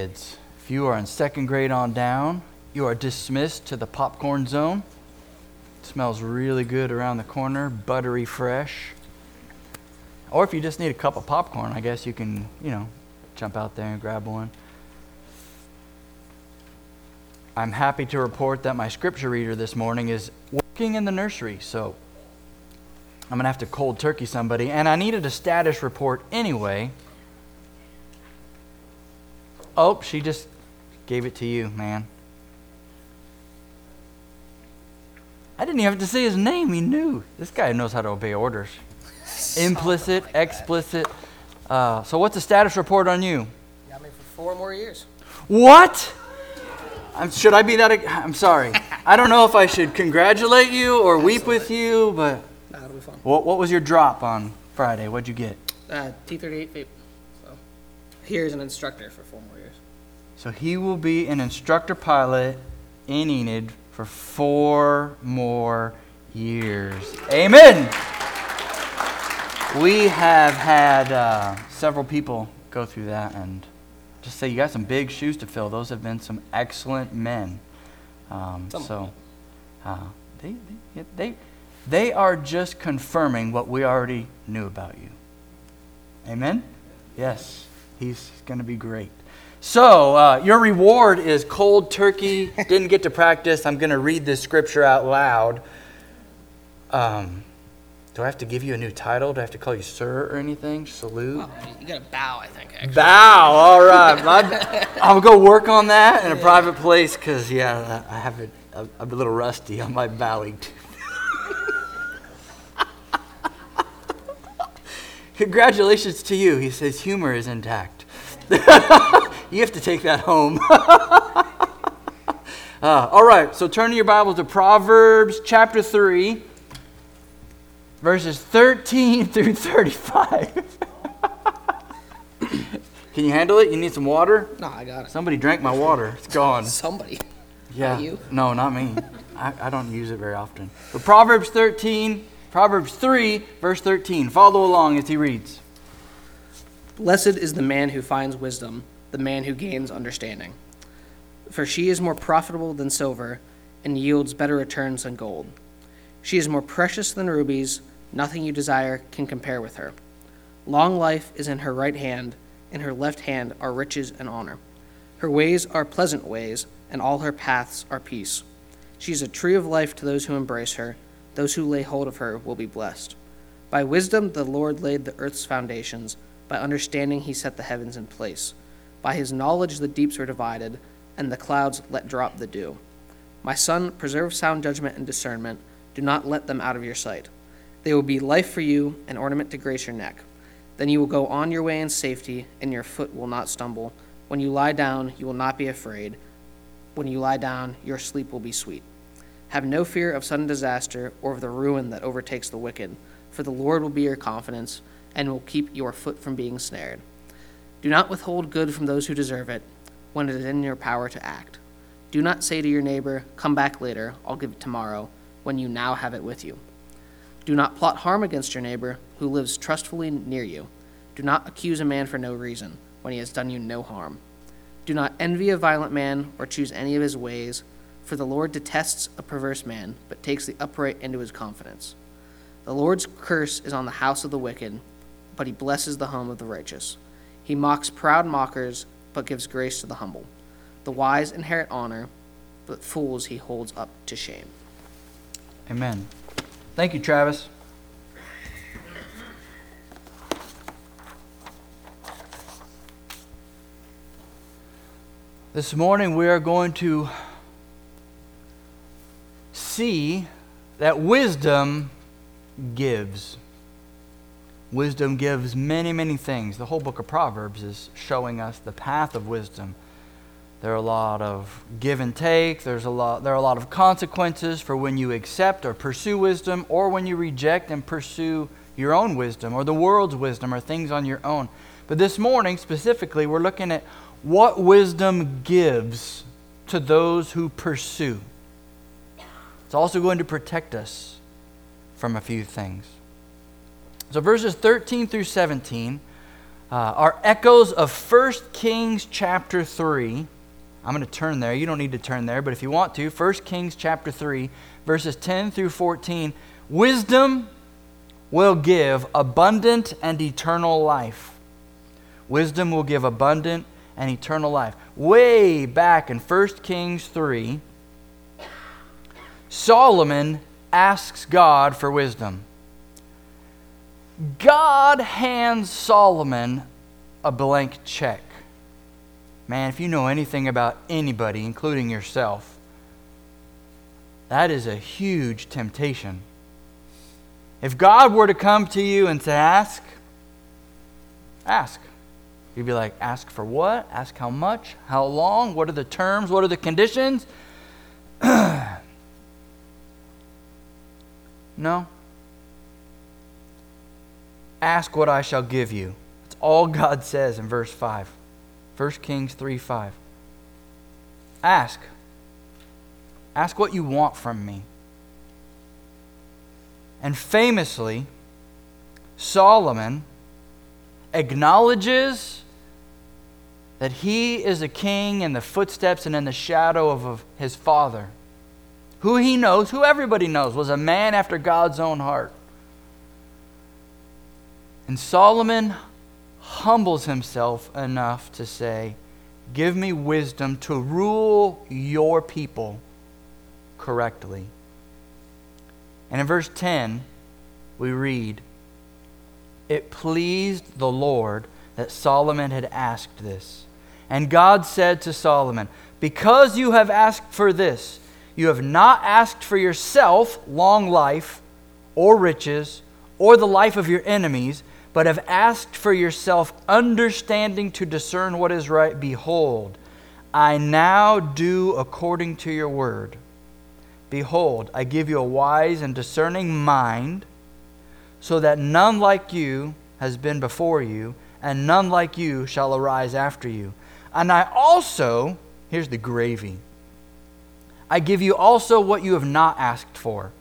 Kids, if you are in second grade on down, you are dismissed to the popcorn zone. It smells really good around the corner, buttery fresh. Or if you just need a cup of popcorn, I guess you can, you know, jump out there and grab one. I'm happy to report that my scripture reader this morning is working in the nursery, so I'm going to have to cold turkey somebody. And I needed a status report anyway. Oh, she just gave it to you, man. I didn't even have to say his name. He knew. This guy knows how to obey orders. Implicit, explicit. Uh, so, what's the status report on you? Got me for four more years. What? I'm, should I be that? I'm sorry. I don't know if I should congratulate you or weep with you, but Nah, it'll be fun. what, what was your drop on Friday? What'd you get? Uh, T38 FAIP. So, here's an instructor for four more years. So he will be an instructor pilot in Enid for four more years. Amen. We have had uh, several people go through that, and just say you got some big shoes to fill. Those have been some excellent men. Um, so uh, they, they, they, they are just confirming what we already knew about you. Amen? Yes, he's going to be great. So, uh, your reward is cold turkey. Didn't get to practice. I'm going to read this scripture out loud. Um, do I have to give you a new title? Do I have to call you sir or anything? Salute? Oh, you gotta bow, I think, actually. Bow. All right. My- I'll go work on that in a private place because, yeah, I have it. I'm a little rusty on my bowing. Congratulations to you. He says humor is intact. you have to take that home. Uh, all right, so turn your Bible to Proverbs chapter 3, verses 13 through 35. Can you handle it? You need some water? No, I got it. Somebody drank my water. It's gone. Somebody. Yeah. you? No, not me. I, I don't use it very often. But Proverbs 13, Proverbs 3, verse 13. Follow along as he reads. Blessed is the man who finds wisdom, the man who gains understanding. For she is more profitable than silver, and yields better returns than gold. She is more precious than rubies, nothing you desire can compare with her. Long life is in her right hand, in her left hand are riches and honor. Her ways are pleasant ways, and all her paths are peace. She is a tree of life to those who embrace her. Those who lay hold of her will be blessed. By wisdom the Lord laid the earth's foundations, by understanding he set the heavens in place. By his knowledge the deeps were divided, and the clouds let drop the dew. My son, preserve sound judgment and discernment. Do not let them out of your sight. They will be life for you, an ornament to grace your neck. Then you will go on your way in safety, and your foot will not stumble. When you lie down, you will not be afraid. When you lie down, your sleep will be sweet. Have no fear of sudden disaster or of the ruin that overtakes the wicked, for the Lord will be your confidence and will keep your foot from being snared. Do not withhold good from those who deserve it when it is in your power to act. Do not say to your neighbor, Come back later, I'll give it tomorrow, when you now have it with you. Do not plot harm against your neighbor who lives trustfully near you. Do not accuse a man for no reason when he has done you no harm. Do not envy a violent man or choose any of his ways, for the Lord detests a perverse man, but takes the upright into his confidence. The Lord's curse is on the house of the wicked, but he blesses the home of the righteous. He mocks proud mockers, but gives grace to the humble. The wise inherit honor, but fools he holds up to shame. Amen. Thank you, Travis. This morning we are going to see that wisdom gives. Wisdom gives many, many things. The whole book of Proverbs is showing us the path of wisdom. There are a lot of give and take. There's a lot, there are a lot of consequences for when you accept or pursue wisdom or when you reject and pursue your own wisdom or the world's wisdom or things on your own. But this morning, specifically, we're looking at what wisdom gives to those who pursue. It's also going to protect us from a few things. So, verses 13 through 17 uh, are echoes of 1 Kings chapter 3. I'm going to turn there. You don't need to turn there, but if you want to, 1 Kings chapter 3, verses 10 through 14. Wisdom will give abundant and eternal life. Wisdom will give abundant and eternal life. Way back in 1 Kings 3, Solomon asks God for wisdom. God hands Solomon a blank check. Man, if you know anything about anybody, including yourself, that is a huge temptation. If God were to come to you and to ask, ask. You'd be like, ask for what? Ask how much? How long? What are the terms? What are the conditions? no. Ask what I shall give you. That's all God says in verse 5. 1 Kings 3 5. Ask. Ask what you want from me. And famously, Solomon acknowledges that he is a king in the footsteps and in the shadow of, of his father, who he knows, who everybody knows, was a man after God's own heart. And Solomon humbles himself enough to say, Give me wisdom to rule your people correctly. And in verse 10, we read, It pleased the Lord that Solomon had asked this. And God said to Solomon, Because you have asked for this, you have not asked for yourself long life, or riches, or the life of your enemies, but have asked for yourself understanding to discern what is right. Behold, I now do according to your word. Behold, I give you a wise and discerning mind, so that none like you has been before you, and none like you shall arise after you. And I also, here's the gravy I give you also what you have not asked for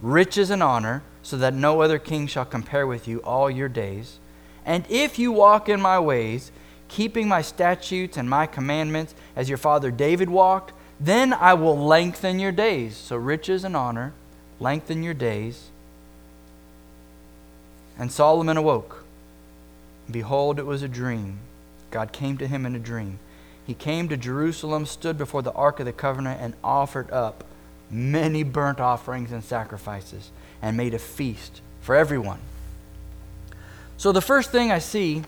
riches and honor, so that no other king shall compare with you all your days. And if you walk in my ways, keeping my statutes and my commandments, as your father David walked, then I will lengthen your days. So, riches and honor, lengthen your days. And Solomon awoke. Behold, it was a dream. God came to him in a dream. He came to Jerusalem, stood before the ark of the covenant, and offered up many burnt offerings and sacrifices, and made a feast for everyone. So the first thing I see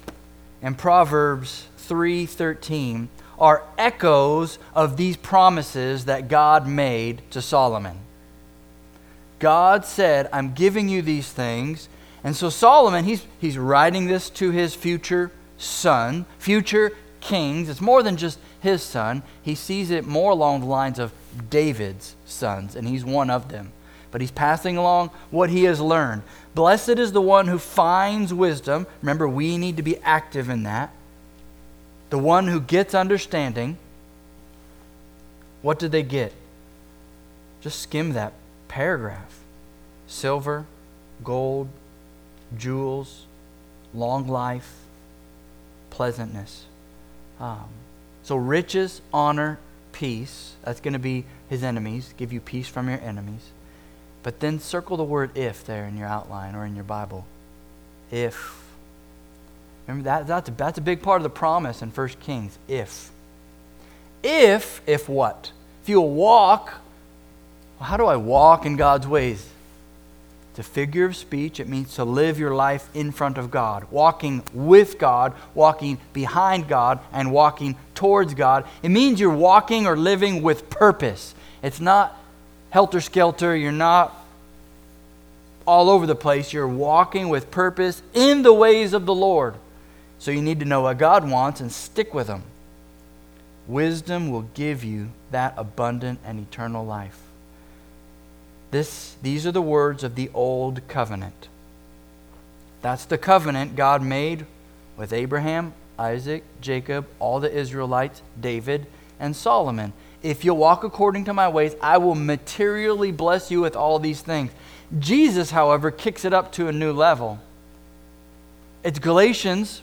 in Proverbs 3:13 are echoes of these promises that God made to Solomon. God said, I'm giving you these things. And so Solomon, he's, he's writing this to his future son, future kings. It's more than just his son. He sees it more along the lines of David's sons, and he's one of them. But he's passing along what he has learned. Blessed is the one who finds wisdom. Remember, we need to be active in that the one who gets understanding, what did they get? Just skim that paragraph silver, gold, jewels, long life, pleasantness. Um, so, riches, honor, peace. That's going to be his enemies, give you peace from your enemies. But then circle the word if there in your outline or in your Bible. If Remember that that's a, that's a big part of the promise in 1 Kings. If. If, if what? If you'll walk, well, how do I walk in God's ways? It's a figure of speech. It means to live your life in front of God, walking with God, walking behind God, and walking towards God. It means you're walking or living with purpose. It's not helter skelter. You're not all over the place. You're walking with purpose in the ways of the Lord. So you need to know what God wants and stick with Him. Wisdom will give you that abundant and eternal life. This, these are the words of the old covenant. That's the covenant God made with Abraham, Isaac, Jacob, all the Israelites, David, and Solomon. If you'll walk according to my ways, I will materially bless you with all these things. Jesus, however, kicks it up to a new level. It's Galatians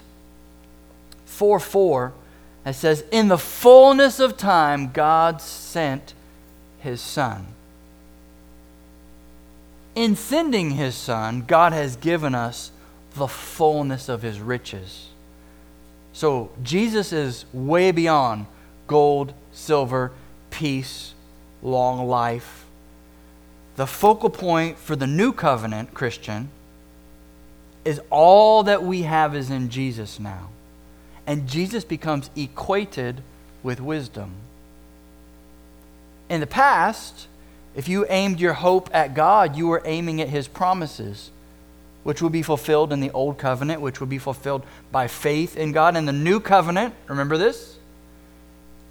4 4, it says, In the fullness of time, God sent his Son. In sending his Son, God has given us the fullness of his riches. So Jesus is way beyond gold, silver, peace, long life. The focal point for the new covenant Christian is all that we have is in Jesus now. And Jesus becomes equated with wisdom. In the past, if you aimed your hope at God, you were aiming at his promises which would be fulfilled in the old covenant, which would be fulfilled by faith in God. In the new covenant, remember this?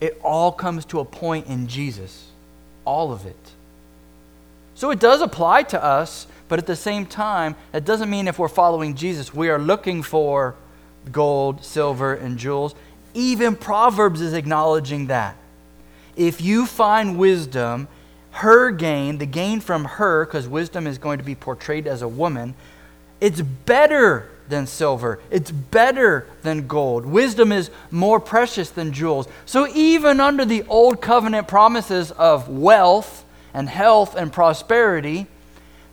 It all comes to a point in Jesus. All of it. So it does apply to us, but at the same time, that doesn't mean if we're following Jesus, we are looking for gold, silver, and jewels. Even Proverbs is acknowledging that. If you find wisdom, her gain, the gain from her, because wisdom is going to be portrayed as a woman, it's better than silver. It's better than gold. Wisdom is more precious than jewels. So, even under the old covenant promises of wealth and health and prosperity,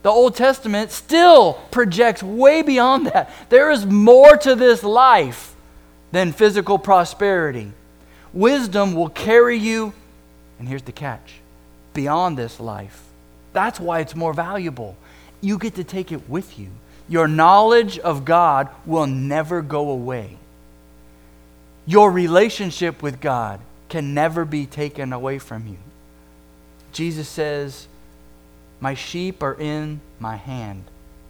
the Old Testament still projects way beyond that. There is more to this life than physical prosperity. Wisdom will carry you, and here's the catch beyond this life. That's why it's more valuable. You get to take it with you. Your knowledge of God will never go away. Your relationship with God can never be taken away from you. Jesus says, My sheep are in my hand.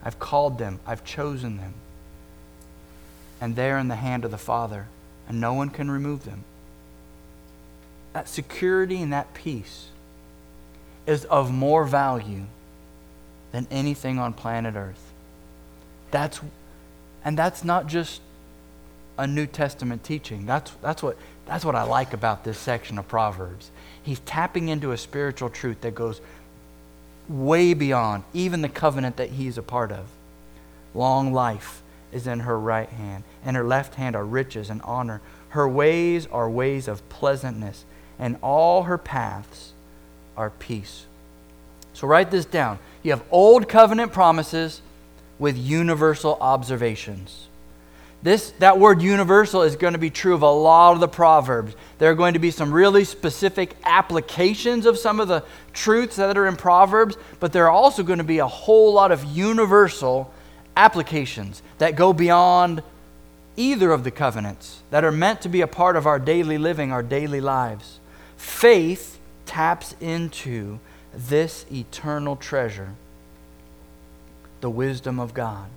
I've called them, I've chosen them. And they're in the hand of the Father, and no one can remove them. That security and that peace is of more value than anything on planet Earth. That's, and that's not just a New Testament teaching. That's, that's, what, that's what I like about this section of Proverbs. He's tapping into a spiritual truth that goes way beyond even the covenant that he's a part of. Long life is in her right hand, and her left hand are riches and honor. Her ways are ways of pleasantness, and all her paths are peace. So write this down. You have old covenant promises with universal observations. This, that word universal is going to be true of a lot of the Proverbs. There are going to be some really specific applications of some of the truths that are in Proverbs, but there are also going to be a whole lot of universal applications that go beyond either of the covenants, that are meant to be a part of our daily living, our daily lives. Faith taps into this eternal treasure the wisdom of God.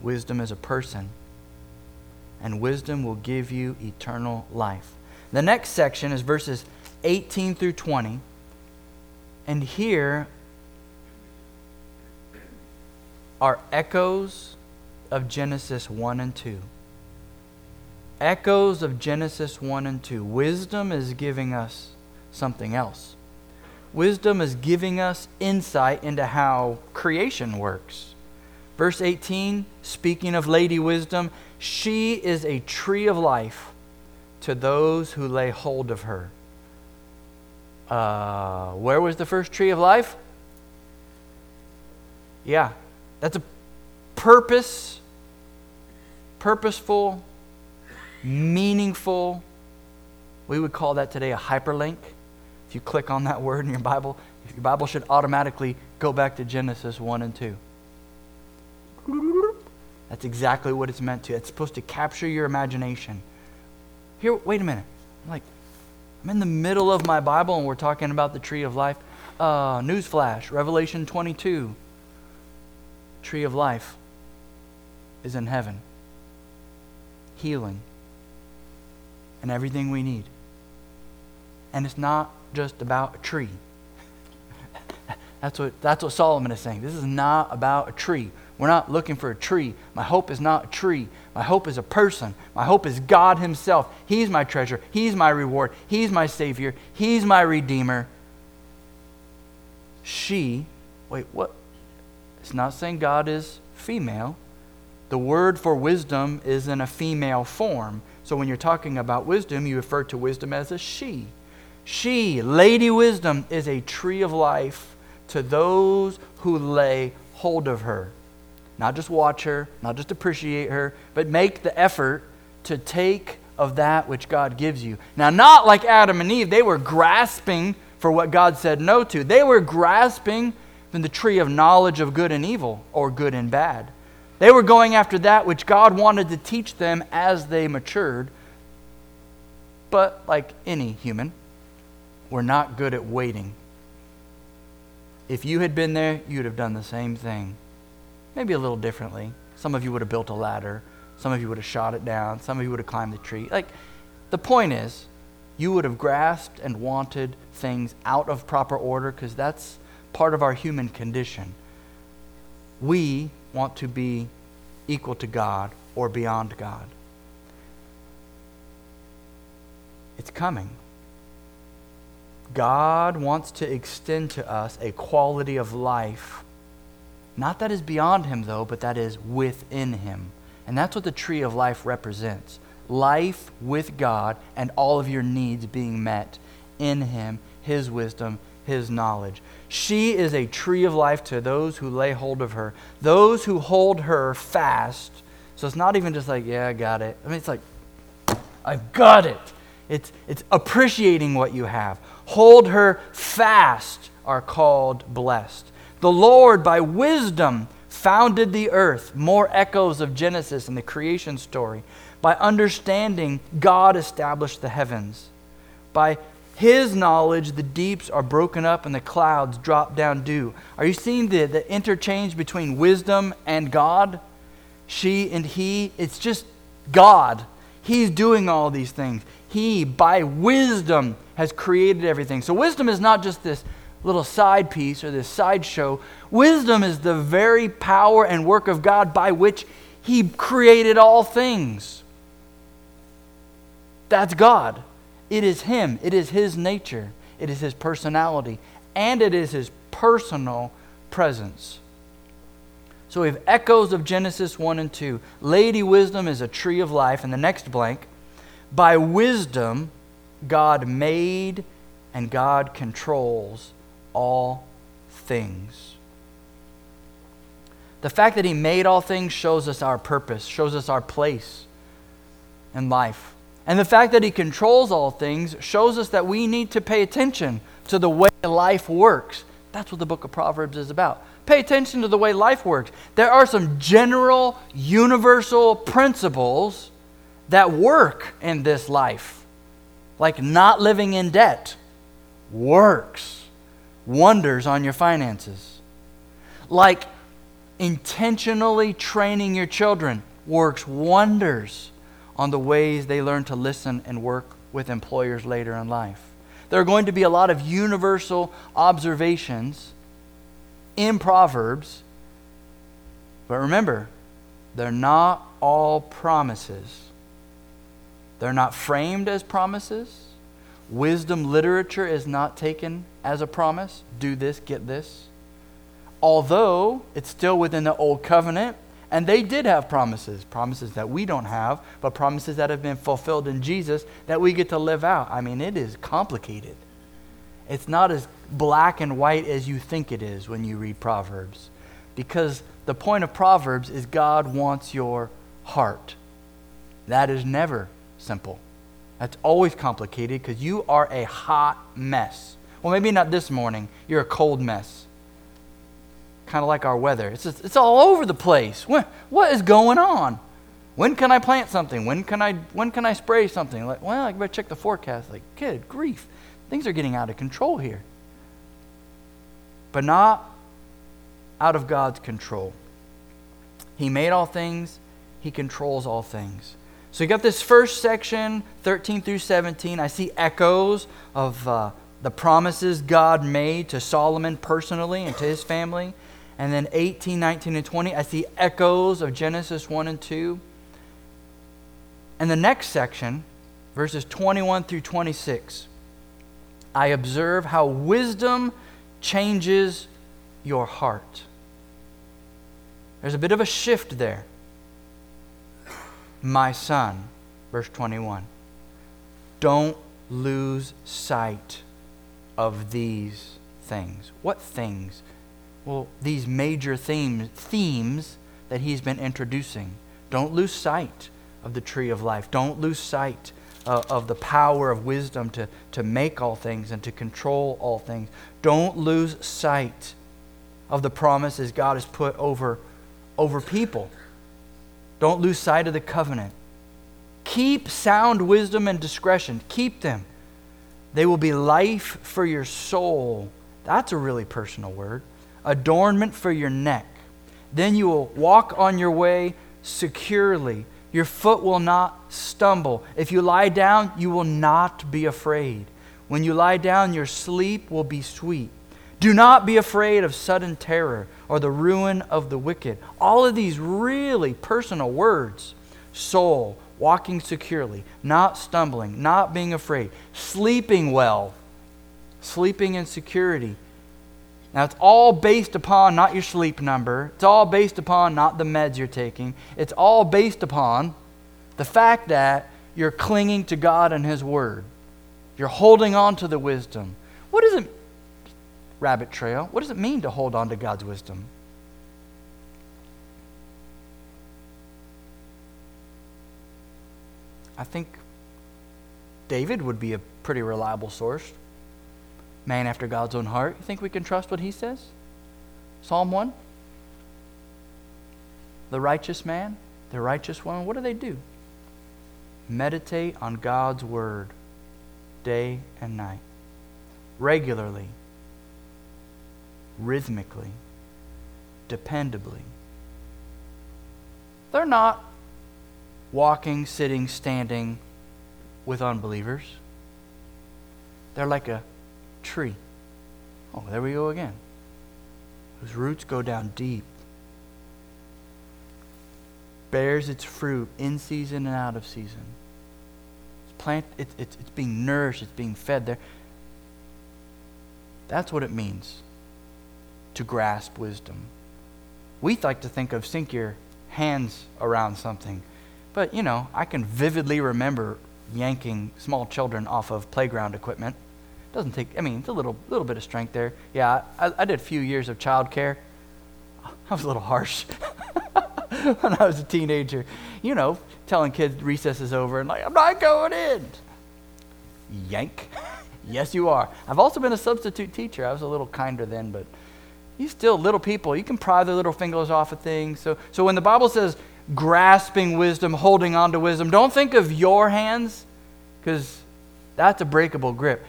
Wisdom is a person, and wisdom will give you eternal life. The next section is verses 18 through 20. And here are echoes of Genesis 1 and 2. Echoes of Genesis 1 and 2. Wisdom is giving us something else. Wisdom is giving us insight into how creation works. Verse 18, speaking of Lady Wisdom, she is a tree of life to those who lay hold of her. Uh, where was the first tree of life? Yeah, that's a purpose, purposeful, meaningful. We would call that today a hyperlink. If you click on that word in your Bible, your Bible should automatically go back to Genesis 1 and 2. That's exactly what it's meant to. It's supposed to capture your imagination. Here, wait a minute. I'm like, I'm in the middle of my Bible and we're talking about the tree of life. Uh, newsflash, Revelation 22. Tree of life is in heaven. Healing and everything we need. And it's not just about a tree. that's, what, that's what Solomon is saying. This is not about a tree. We're not looking for a tree. My hope is not a tree. My hope is a person. My hope is God Himself. He's my treasure. He's my reward. He's my Savior. He's my Redeemer. She, wait, what? It's not saying God is female. The word for wisdom is in a female form. So when you're talking about wisdom, you refer to wisdom as a she. She, Lady Wisdom, is a tree of life to those who lay hold of her. Not just watch her, not just appreciate her, but make the effort to take of that which God gives you. Now, not like Adam and Eve, they were grasping for what God said no to. They were grasping from the tree of knowledge of good and evil, or good and bad. They were going after that which God wanted to teach them as they matured. But, like any human, we're not good at waiting. If you had been there, you'd have done the same thing. Maybe a little differently. Some of you would have built a ladder. Some of you would have shot it down. Some of you would have climbed the tree. Like, the point is, you would have grasped and wanted things out of proper order because that's part of our human condition. We want to be equal to God or beyond God. It's coming. God wants to extend to us a quality of life, not that is beyond Him, though, but that is within Him. And that's what the tree of life represents life with God and all of your needs being met in Him, His wisdom, His knowledge. She is a tree of life to those who lay hold of her, those who hold her fast. So it's not even just like, yeah, I got it. I mean, it's like, I've got it. It's, it's appreciating what you have. Hold her fast are called blessed. The Lord, by wisdom, founded the earth. More echoes of Genesis and the creation story. By understanding, God established the heavens. By his knowledge, the deeps are broken up and the clouds drop down dew. Are you seeing the, the interchange between wisdom and God? She and he, it's just God. He's doing all these things. He, by wisdom, has created everything. So, wisdom is not just this little side piece or this sideshow. Wisdom is the very power and work of God by which He created all things. That's God. It is Him, it is His nature, it is His personality, and it is His personal presence. So we have echoes of Genesis 1 and 2. Lady Wisdom is a tree of life. And the next blank, by wisdom, God made and God controls all things. The fact that He made all things shows us our purpose, shows us our place in life. And the fact that He controls all things shows us that we need to pay attention to the way life works. That's what the book of Proverbs is about. Pay attention to the way life works. There are some general, universal principles that work in this life, like not living in debt, works wonders on your finances. Like intentionally training your children works wonders on the ways they learn to listen and work with employers later in life. There are going to be a lot of universal observations in Proverbs, but remember, they're not all promises. They're not framed as promises. Wisdom literature is not taken as a promise do this, get this. Although it's still within the old covenant, and they did have promises, promises that we don't have, but promises that have been fulfilled in Jesus that we get to live out. I mean, it is complicated. It's not as black and white as you think it is when you read Proverbs. Because the point of Proverbs is God wants your heart. That is never simple. That's always complicated because you are a hot mess. Well, maybe not this morning. You're a cold mess kind of like our weather. It's, just, it's all over the place. When, what is going on? When can I plant something? When can I, when can I spray something? Like, well, I better check the forecast. Like, good grief. Things are getting out of control here. But not out of God's control. He made all things, He controls all things. So you got this first section, 13 through 17. I see echoes of uh, the promises God made to Solomon personally and to his family. And then 18, 19, and 20, I see echoes of Genesis 1 and 2. And the next section, verses 21 through 26, I observe how wisdom changes your heart. There's a bit of a shift there. My son Verse 21. Don't lose sight of these things. What things? Well, these major themes, themes that he's been introducing. Don't lose sight of the tree of life. Don't lose sight uh, of the power of wisdom to, to make all things and to control all things. Don't lose sight of the promises God has put over, over people. Don't lose sight of the covenant. Keep sound wisdom and discretion. Keep them. They will be life for your soul. That's a really personal word. Adornment for your neck. Then you will walk on your way securely. Your foot will not stumble. If you lie down, you will not be afraid. When you lie down, your sleep will be sweet. Do not be afraid of sudden terror or the ruin of the wicked. All of these really personal words soul, walking securely, not stumbling, not being afraid, sleeping well, sleeping in security. Now, it's all based upon not your sleep number. It's all based upon not the meds you're taking. It's all based upon the fact that you're clinging to God and His Word. You're holding on to the wisdom. What does it, rabbit trail, what does it mean to hold on to God's wisdom? I think David would be a pretty reliable source. Man after God's own heart. You think we can trust what he says? Psalm 1? The righteous man, the righteous woman, what do they do? Meditate on God's word day and night, regularly, rhythmically, dependably. They're not walking, sitting, standing with unbelievers. They're like a tree. Oh, there we go again. Whose roots go down deep. Bears its fruit in season and out of season. It's plant it's, it's, it's being nourished, it's being fed there. That's what it means to grasp wisdom. We like to think of sink your hands around something. But, you know, I can vividly remember yanking small children off of playground equipment. Doesn't take, I mean, it's a little, little bit of strength there. Yeah, I, I did a few years of childcare. I was a little harsh when I was a teenager. You know, telling kids recess is over and like, I'm not going in. Yank. yes, you are. I've also been a substitute teacher. I was a little kinder then, but you still little people. You can pry their little fingers off of things. So, so when the Bible says grasping wisdom, holding on to wisdom. Don't think of your hands, because that's a breakable grip.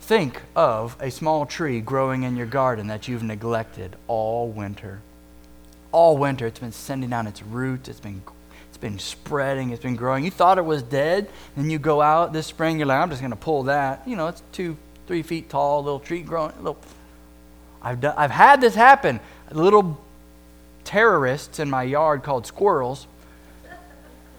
Think of a small tree growing in your garden that you've neglected all winter. All winter, it's been sending down its roots, it's been it's been spreading, it's been growing. You thought it was dead, and you go out this spring, you're like, I'm just going to pull that. You know, it's two, three feet tall, little tree growing. Little. I've, done, I've had this happen. Little terrorists in my yard called squirrels.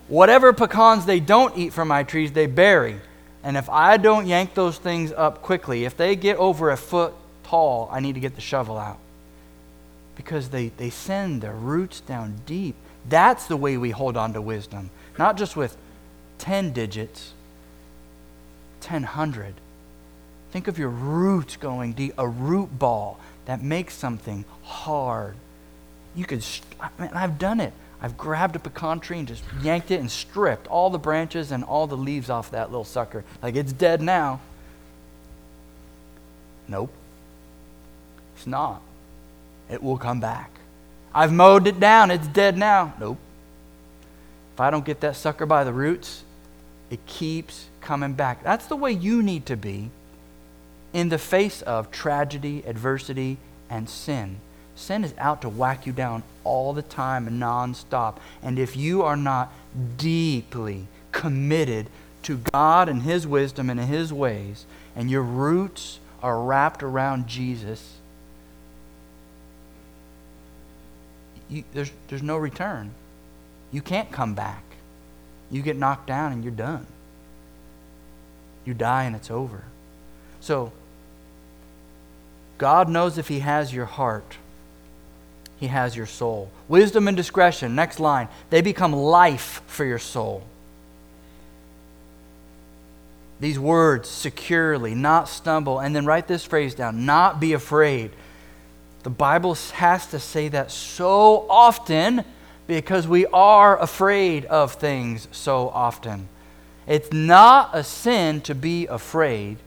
Whatever pecans they don't eat from my trees, they bury. And if I don't yank those things up quickly, if they get over a foot tall, I need to get the shovel out. Because they, they send their roots down deep. That's the way we hold on to wisdom. Not just with 10 digits, 10 hundred. Think of your roots going deep, a root ball that makes something hard you could, man, I've done it. I've grabbed a pecan tree and just yanked it and stripped all the branches and all the leaves off that little sucker. Like it's dead now. Nope. It's not. It will come back. I've mowed it down. It's dead now. Nope. If I don't get that sucker by the roots, it keeps coming back. That's the way you need to be in the face of tragedy, adversity, and sin. Sin is out to whack you down all the time and nonstop. And if you are not deeply committed to God and His wisdom and His ways, and your roots are wrapped around Jesus, you, there's, there's no return. You can't come back. You get knocked down and you're done. You die and it's over. So, God knows if He has your heart. he has your soul. Wisdom and discretion, next line, they become life for your soul. These words securely, not stumble, and then write this phrase down not be afraid. The Bible has to say that so often because we are afraid of things so often. It's not a sin to be afraid,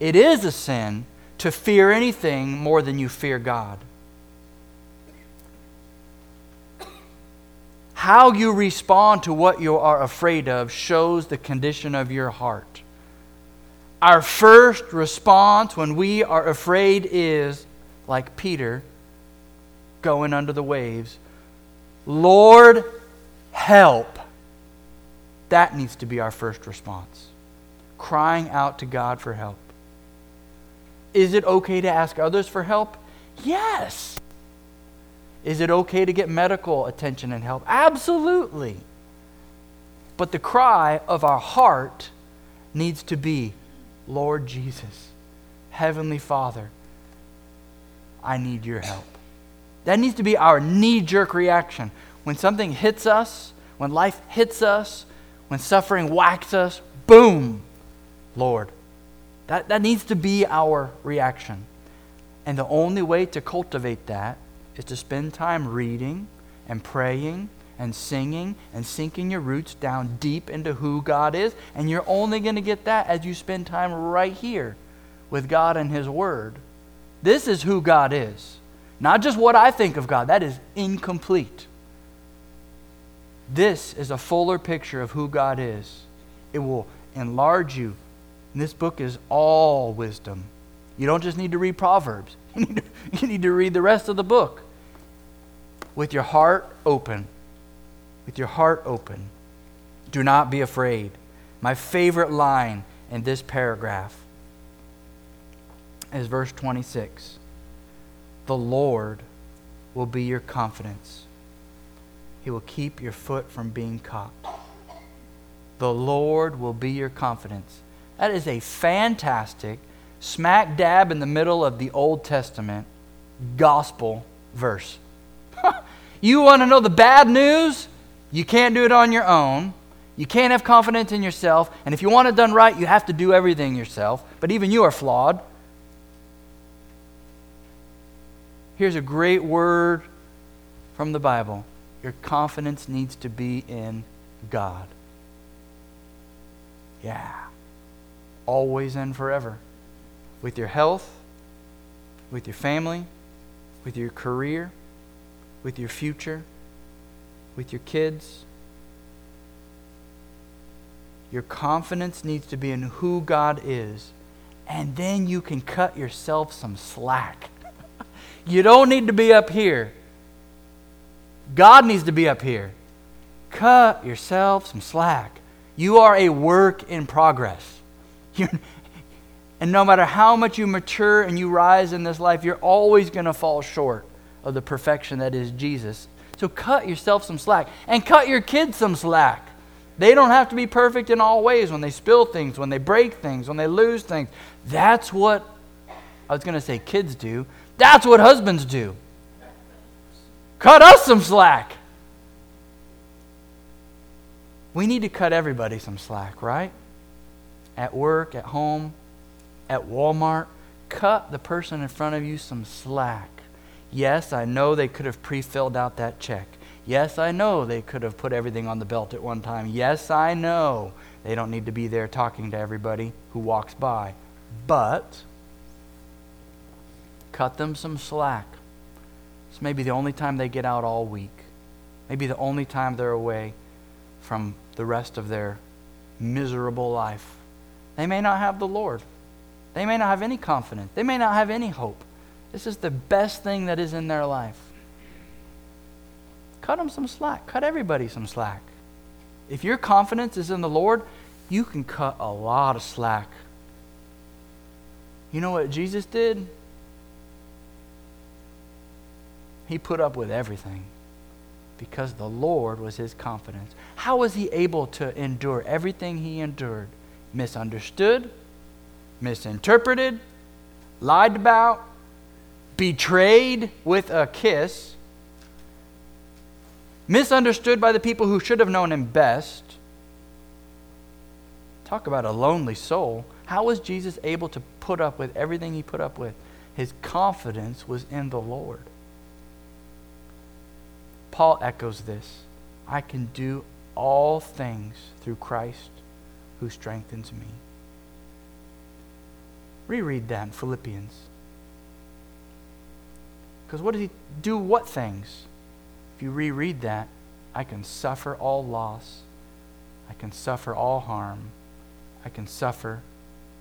it is a sin to fear anything more than you fear God. How you respond to what you are afraid of shows the condition of your heart. Our first response when we are afraid is, like Peter, going under the waves Lord, help. That needs to be our first response. Crying out to God for help. Is it okay to ask others for help? Yes. Is it okay to get medical attention and help? Absolutely. But the cry of our heart needs to be Lord Jesus, Heavenly Father, I need your help. That needs to be our knee jerk reaction. When something hits us, when life hits us, when suffering whacks us, boom, Lord. That, that needs to be our reaction. And the only way to cultivate that is to spend time reading and praying and singing and sinking your roots down deep into who God is. And you're only going to get that as you spend time right here with God and His Word. This is who God is. Not just what I think of God, that is incomplete. This is a fuller picture of who God is. It will enlarge you. And this book is all wisdom. You don't just need to read Proverbs, you need to, you need to read the rest of the book with your heart open. With your heart open. Do not be afraid. My favorite line in this paragraph is verse 26. The Lord will be your confidence. He will keep your foot from being caught. The Lord will be your confidence. That is a fantastic, smack dab in the middle of the Old Testament gospel verse. you want to know the bad news? You can't do it on your own. You can't have confidence in yourself. And if you want it done right, you have to do everything yourself. But even you are flawed. Here's a great word from the Bible your confidence needs to be in God. Yeah. Always and forever. With your health, with your family, with your career, with your future, with your kids. Your confidence needs to be in who God is, and then you can cut yourself some slack. you don't need to be up here. God needs to be up here. Cut yourself some slack. You are a work in progress. You're, and no matter how much you mature and you rise in this life, you're always going to fall short of the perfection that is Jesus. So cut yourself some slack and cut your kids some slack. They don't have to be perfect in all ways when they spill things, when they break things, when they lose things. That's what, I was going to say kids do. That's what husbands do. Cut us some slack. We need to cut everybody some slack, right? At work, at home, at Walmart. Cut the person in front of you some slack. Yes, I know they could have pre filled out that check. Yes, I know they could have put everything on the belt at one time. Yes, I know they don't need to be there talking to everybody who walks by. But cut them some slack. It's maybe the only time they get out all week. Maybe the only time they're away from the rest of their miserable life. They may not have the Lord. They may not have any confidence. They may not have any hope. This is the best thing that is in their life. Cut them some slack. Cut everybody some slack. If your confidence is in the Lord, you can cut a lot of slack. You know what Jesus did? He put up with everything because the Lord was his confidence. How was he able to endure everything he endured? Misunderstood, misinterpreted, lied about, betrayed with a kiss. misunderstood by the people who should have known him best. Talk about a lonely soul. How was Jesus able to put up with everything he put up with? His confidence was in the Lord. Paul echoes this I can do all things through Christ who strengthens me. Reread that in Philippians. Because what does he do? What things? If you reread that, I can suffer all loss. I can suffer all harm. I can suffer.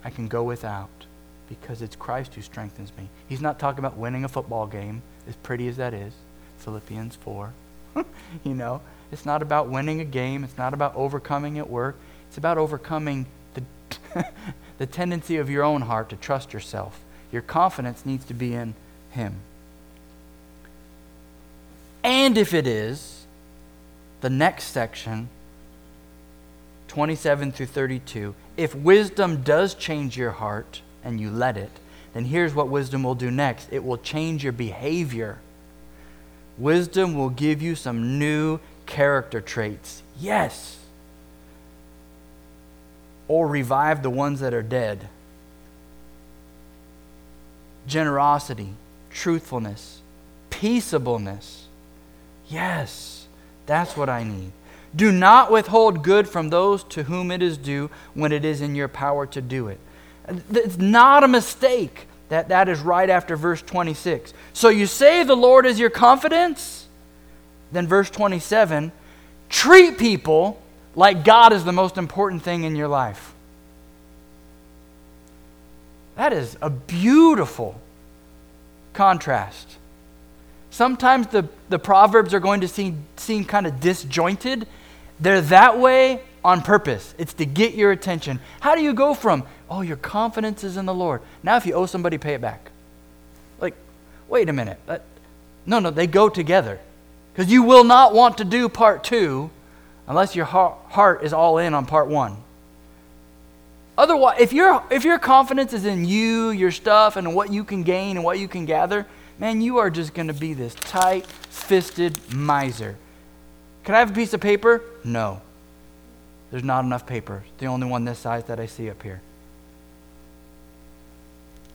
I can go without because it's Christ who strengthens me. He's not talking about winning a football game, as pretty as that is. Philippians 4. you know, it's not about winning a game, it's not about overcoming at work. It's about overcoming the, the tendency of your own heart to trust yourself. Your confidence needs to be in Him. And if it is, the next section, 27 through 32, if wisdom does change your heart and you let it, then here's what wisdom will do next it will change your behavior. Wisdom will give you some new character traits. Yes. Or revive the ones that are dead. Generosity, truthfulness, peaceableness. Yes, that's what I need. Do not withhold good from those to whom it is due when it is in your power to do it. It's not a mistake that that is right after verse 26. So you say the Lord is your confidence? Then verse 27 treat people like God is the most important thing in your life. That is a beautiful contrast. Sometimes the, the Proverbs are going to seem, seem kind of disjointed. They're that way on purpose. It's to get your attention. How do you go from, oh, your confidence is in the Lord. Now, if you owe somebody, pay it back. Like, wait a minute. That, no, no, they go together. Because you will not want to do part two unless your heart is all in on part one. Otherwise, if, your if your confidence is in you, your stuff, and what you can gain and what you can gather, man, you are just going to be this tight fisted miser. Can I have a piece of paper? No. There's not enough paper. the only one this size that I see up here.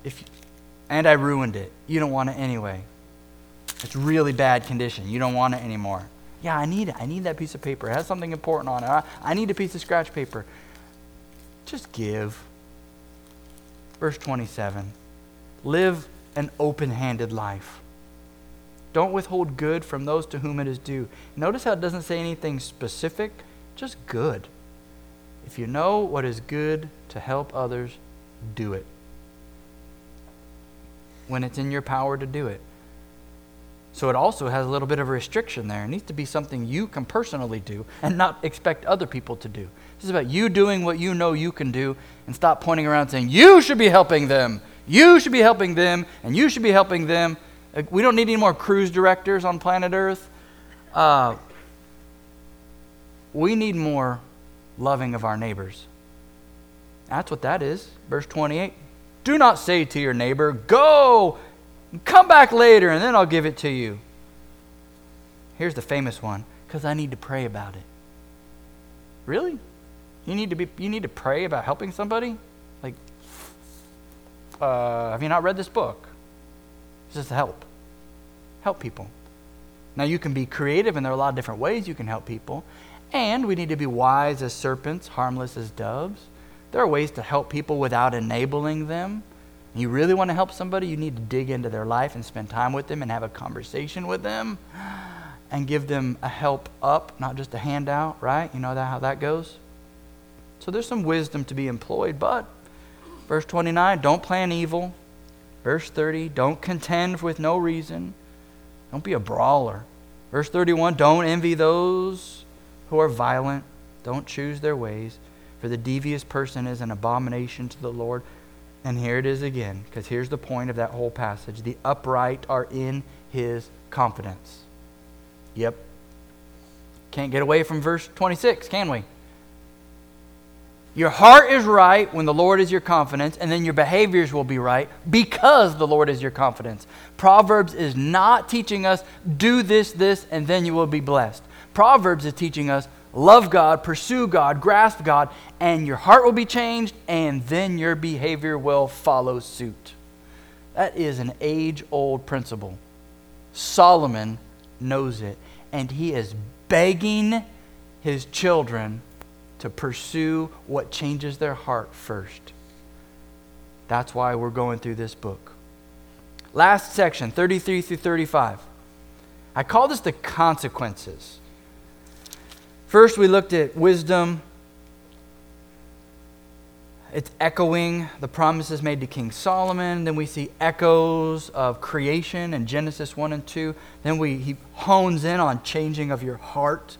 If, and I ruined it. You don't want it anyway. It's really bad condition. You don't want it anymore. Yeah, I need it. I need that piece of paper. It has something important on it. I, I need a piece of scratch paper. Just give. Verse 27 Live an open handed life. Don't withhold good from those to whom it is due. Notice how it doesn't say anything specific, just good. If you know what is good to help others, do it. When it's in your power to do it. So it also has a little bit of a restriction there. It needs to be something you can personally do and not expect other people to do. This is about you doing what you know you can do and stop pointing around saying, You should be helping them. You should be helping them, and you should be helping them. We don't need any more cruise directors on planet Earth. Uh, we need more loving of our neighbors. That's what that is. Verse 28. Do not say to your neighbor, Go, come back later, and then I'll give it to you. Here's the famous one because I need to pray about it. Really? You need to be you need to pray about helping somebody? Like uh, have you not read this book? It's just help. Help people. Now you can be creative and there are a lot of different ways you can help people. And we need to be wise as serpents, harmless as doves. There are ways to help people without enabling them. You really want to help somebody, you need to dig into their life and spend time with them and have a conversation with them and give them a help up, not just a handout, right? You know that, how that goes? So there's some wisdom to be employed, but verse 29, don't plan evil. Verse 30, don't contend with no reason. Don't be a brawler. Verse 31, don't envy those who are violent, don't choose their ways, for the devious person is an abomination to the Lord. And here it is again, because here's the point of that whole passage. The upright are in his confidence. Yep. Can't get away from verse 26, can we? Your heart is right when the Lord is your confidence, and then your behaviors will be right because the Lord is your confidence. Proverbs is not teaching us, do this, this, and then you will be blessed. Proverbs is teaching us love God, pursue God, grasp God, and your heart will be changed, and then your behavior will follow suit. That is an age old principle. Solomon knows it, and he is begging his children to pursue what changes their heart first. That's why we're going through this book. Last section, 33 through 35. I call this the consequences. First, we looked at wisdom. It's echoing the promises made to King Solomon. Then we see echoes of creation in Genesis 1 and 2. Then we, he hones in on changing of your heart,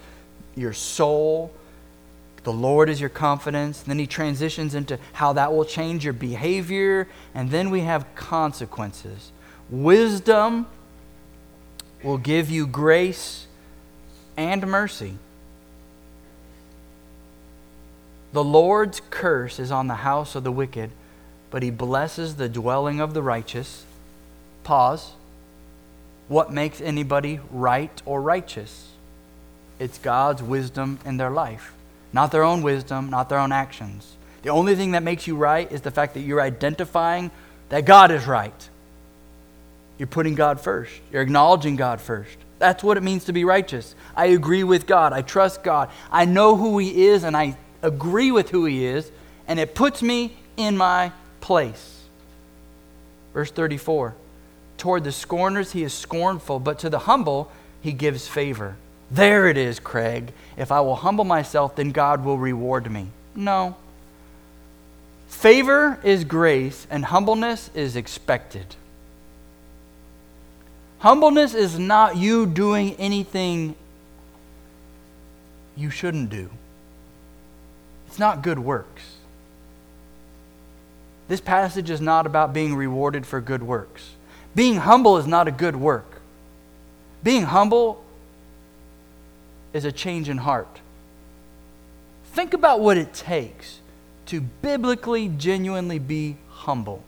your soul, the Lord is your confidence. Then he transitions into how that will change your behavior. And then we have consequences. Wisdom will give you grace and mercy. The Lord's curse is on the house of the wicked, but he blesses the dwelling of the righteous. Pause. What makes anybody right or righteous? It's God's wisdom in their life not their own wisdom, not their own actions. The only thing that makes you right is the fact that you're identifying that God is right. You're putting God first, you're acknowledging God first. That's what it means to be righteous. I agree with God, I trust God, I know who He is, and I agree with who He is, and it puts me in my place. Verse 34 Toward the scorners he is scornful, but to the humble he gives favor. There it is, Craig. If I will humble myself, then God will reward me. No. Favor is grace, and humbleness is expected. Humbleness is not you doing anything you shouldn't do, not good works. This passage is not about being rewarded for good works. Being humble is not a good work. Being humble is a change in heart. Think about what it takes to biblically, genuinely be humble.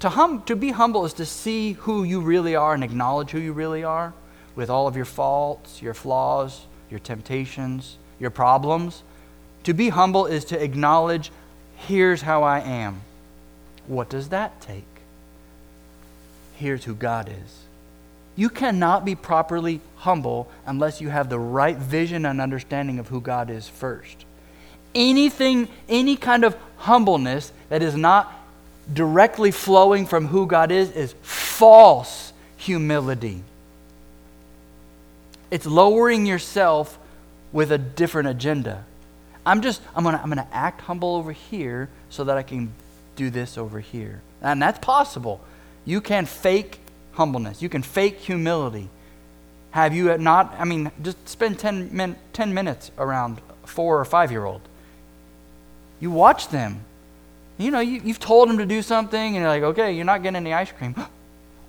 To, hum, to be humble is to see who you really are and acknowledge who you really are with all of your faults, your flaws, your temptations, your problems. To be humble is to acknowledge, here's how I am. What does that take? Here's who God is. You cannot be properly humble unless you have the right vision and understanding of who God is first. Anything, any kind of humbleness that is not directly flowing from who God is, is false humility. It's lowering yourself with a different agenda. I'm just, I'm going to I'm going to act humble over here so that I can do this over here. And that's possible. You can fake humbleness. You can fake humility. Have you not? I mean, just spend 10, min, 10 minutes around four or five year old. You watch them. You know, you, you've told them to do something, and you're like, okay, you're not getting any ice cream.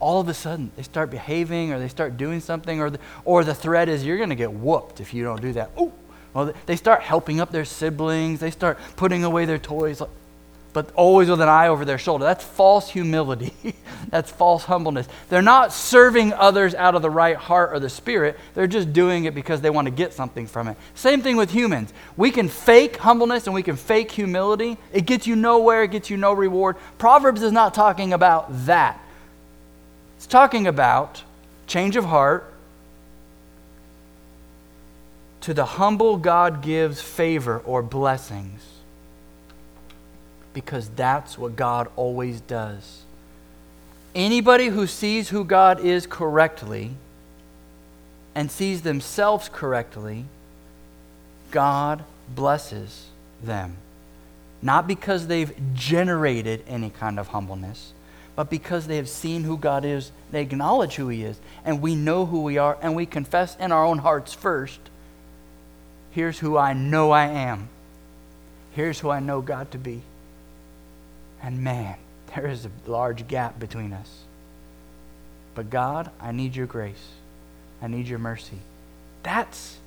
All of a sudden, they start behaving or they start doing something, or the, or the threat is you're going to get whooped if you don't do that. Oh, well, they start helping up their siblings. They start putting away their toys but always with an eye over their shoulder. That's false humility. That's false humbleness. They're not serving others out of the right heart or the spirit. They're just doing it because they want to get something from it. Same thing with humans. We can fake humbleness and we can fake humility. It gets you nowhere, it gets you no reward. Proverbs is not talking about that. It's talking about change of heart. To the humble, God gives favor or blessings because that's what God always does. Anybody who sees who God is correctly and sees themselves correctly, God blesses them. Not because they've generated any kind of humbleness, but because they have seen who God is, they acknowledge who He is, and we know who we are, and we confess in our own hearts first here's who I know I am, here's who I know God to be. And man, there is a large gap between us. But God, I need your grace. I need your mercy. That's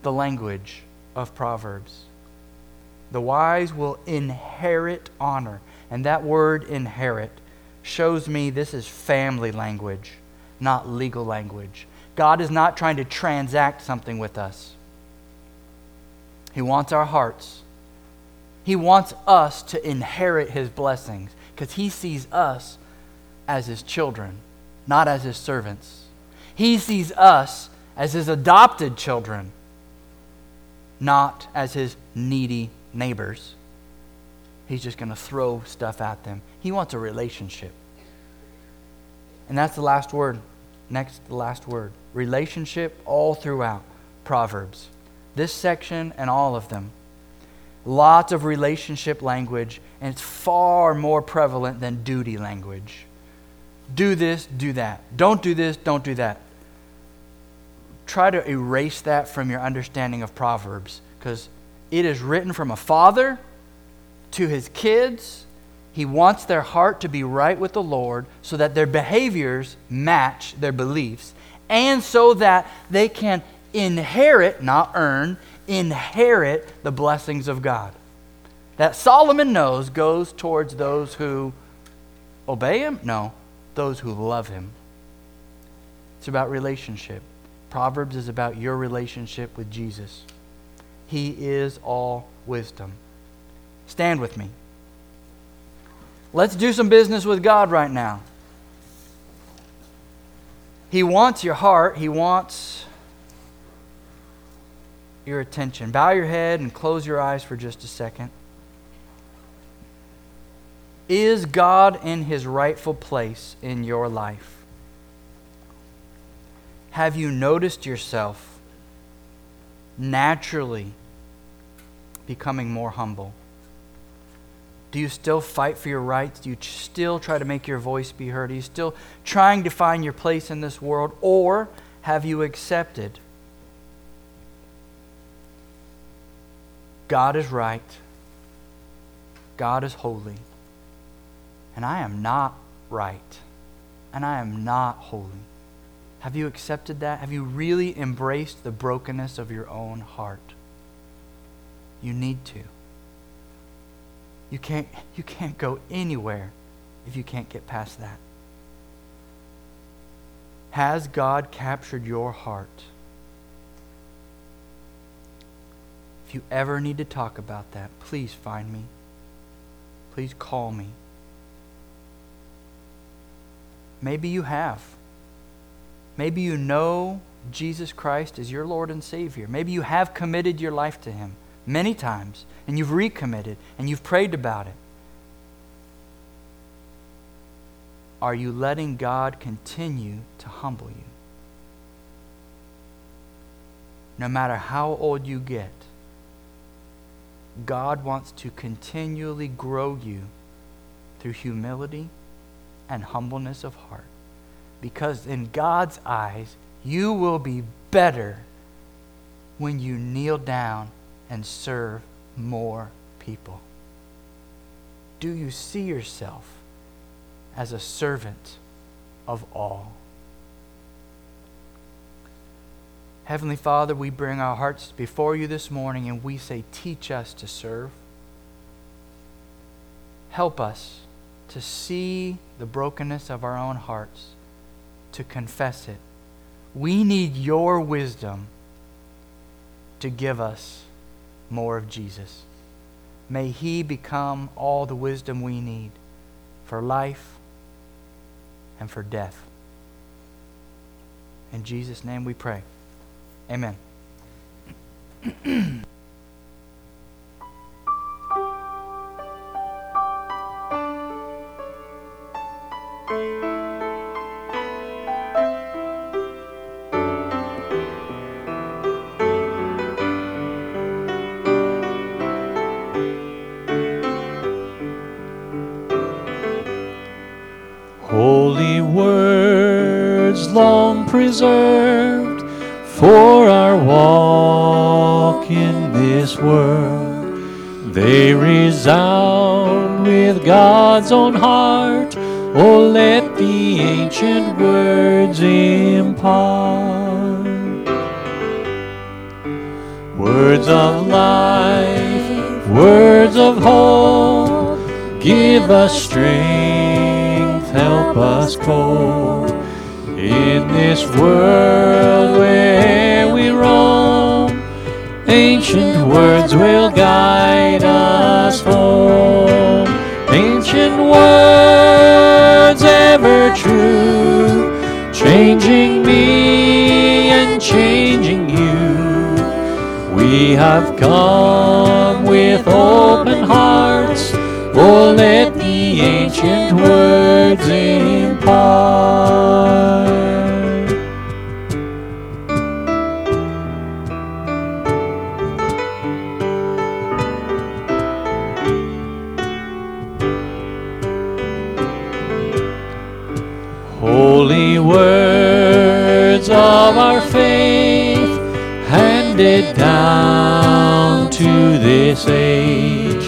the language of Proverbs. The wise will inherit honor. And that word inherit shows me this is family language, not legal language. God is not trying to transact something with us. He wants our hearts. He wants us to inherit His blessings because He sees us as His children, not as His servants. He sees us as His adopted children, not as His needy neighbors. He's just going to throw stuff at them. He wants a relationship. And that's the last word. Next, the last word. Relationship all throughout Proverbs. This section and all of them. Lots of relationship language, and it's far more prevalent than duty language. Do this, do that. Don't do this, don't do that. Try to erase that from your understanding of Proverbs because it is written from a father to his kids. He wants their heart to be right with the Lord so that their behaviors match their beliefs and so that they can inherit, not earn, inherit the blessings of God. That Solomon knows goes towards those who obey him? No, those who love him. It's about relationship. Proverbs is about your relationship with Jesus. He is all wisdom. Stand with me. Let's do some business with God right now. He wants your heart, He wants your attention. Bow your head and close your eyes for just a second. Is God in His rightful place in your life? Have you noticed yourself naturally becoming more humble? Do you still fight for your rights? Do you still try to make your voice be heard? Are you still trying to find your place in this world? Or have you accepted God is right, God is holy, and I am not right, and I am not holy? Have you accepted that? Have you really embraced the brokenness of your own heart? You need to. You can't, you can't go anywhere if you can't get past that. Has God captured your heart? If you ever need to talk about that, please find me. Please call me. Maybe you have. Maybe you know Jesus Christ is your Lord and Savior. Maybe you have committed your life to Him many times and you've recommitted and you've prayed about it. Are you letting God continue to humble you? No matter how old you get, God wants to continually grow you through humility and humbleness of heart. Because in God's eyes, you will be better when you kneel down and serve more people? Do you see yourself as a servant of all? Heavenly Father, we bring our hearts before you this morning and we say, Teach us to serve. Help us to see the brokenness of our own hearts, to confess it. We need your wisdom to give us more of Jesus. May He become all the wisdom we need for life and for death. In Jesus' name we pray. Amen. They resound with God's own heart. Oh, let the ancient words impart. Words of life, words of hope, give us strength, help us cope In this world where ancient words will guide us home. Ancient words ever true, changing me and changing you. We have come with open hearts. Oh, let the ancient words this age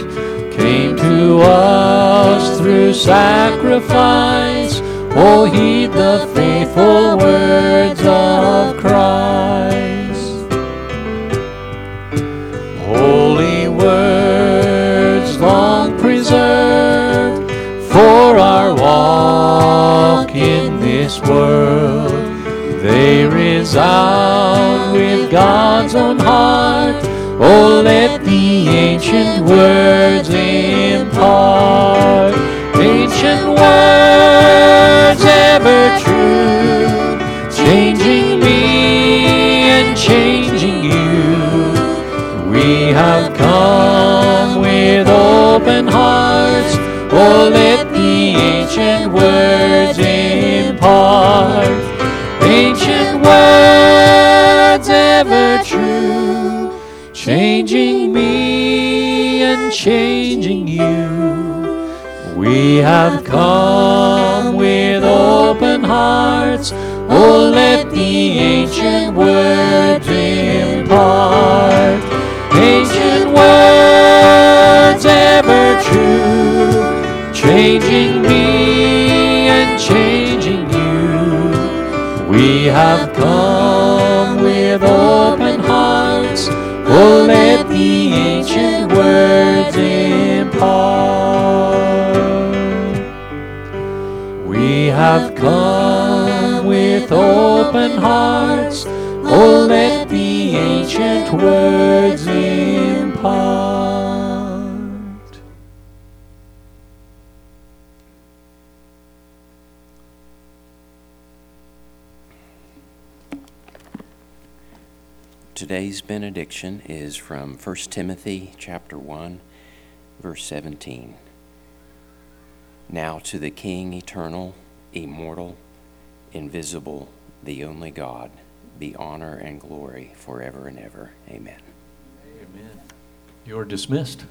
came to us through sacrifice. Oh, heed the faithful words of ancient words impart. Ancient words ever true, changing me and changing you. We have come with open hearts. Oh, let the ancient words changing you. We have come with open hearts. Oh, let the ancient words impart. Ancient words ever true, changing have come with open hearts. Oh, let the ancient words impart. Today's benediction is from 1 Timothy chapter 1 verse 17. Now to the King eternal, immortal, invisible, the only God, be honor and glory forever and ever. Amen. Amen. You're dismissed.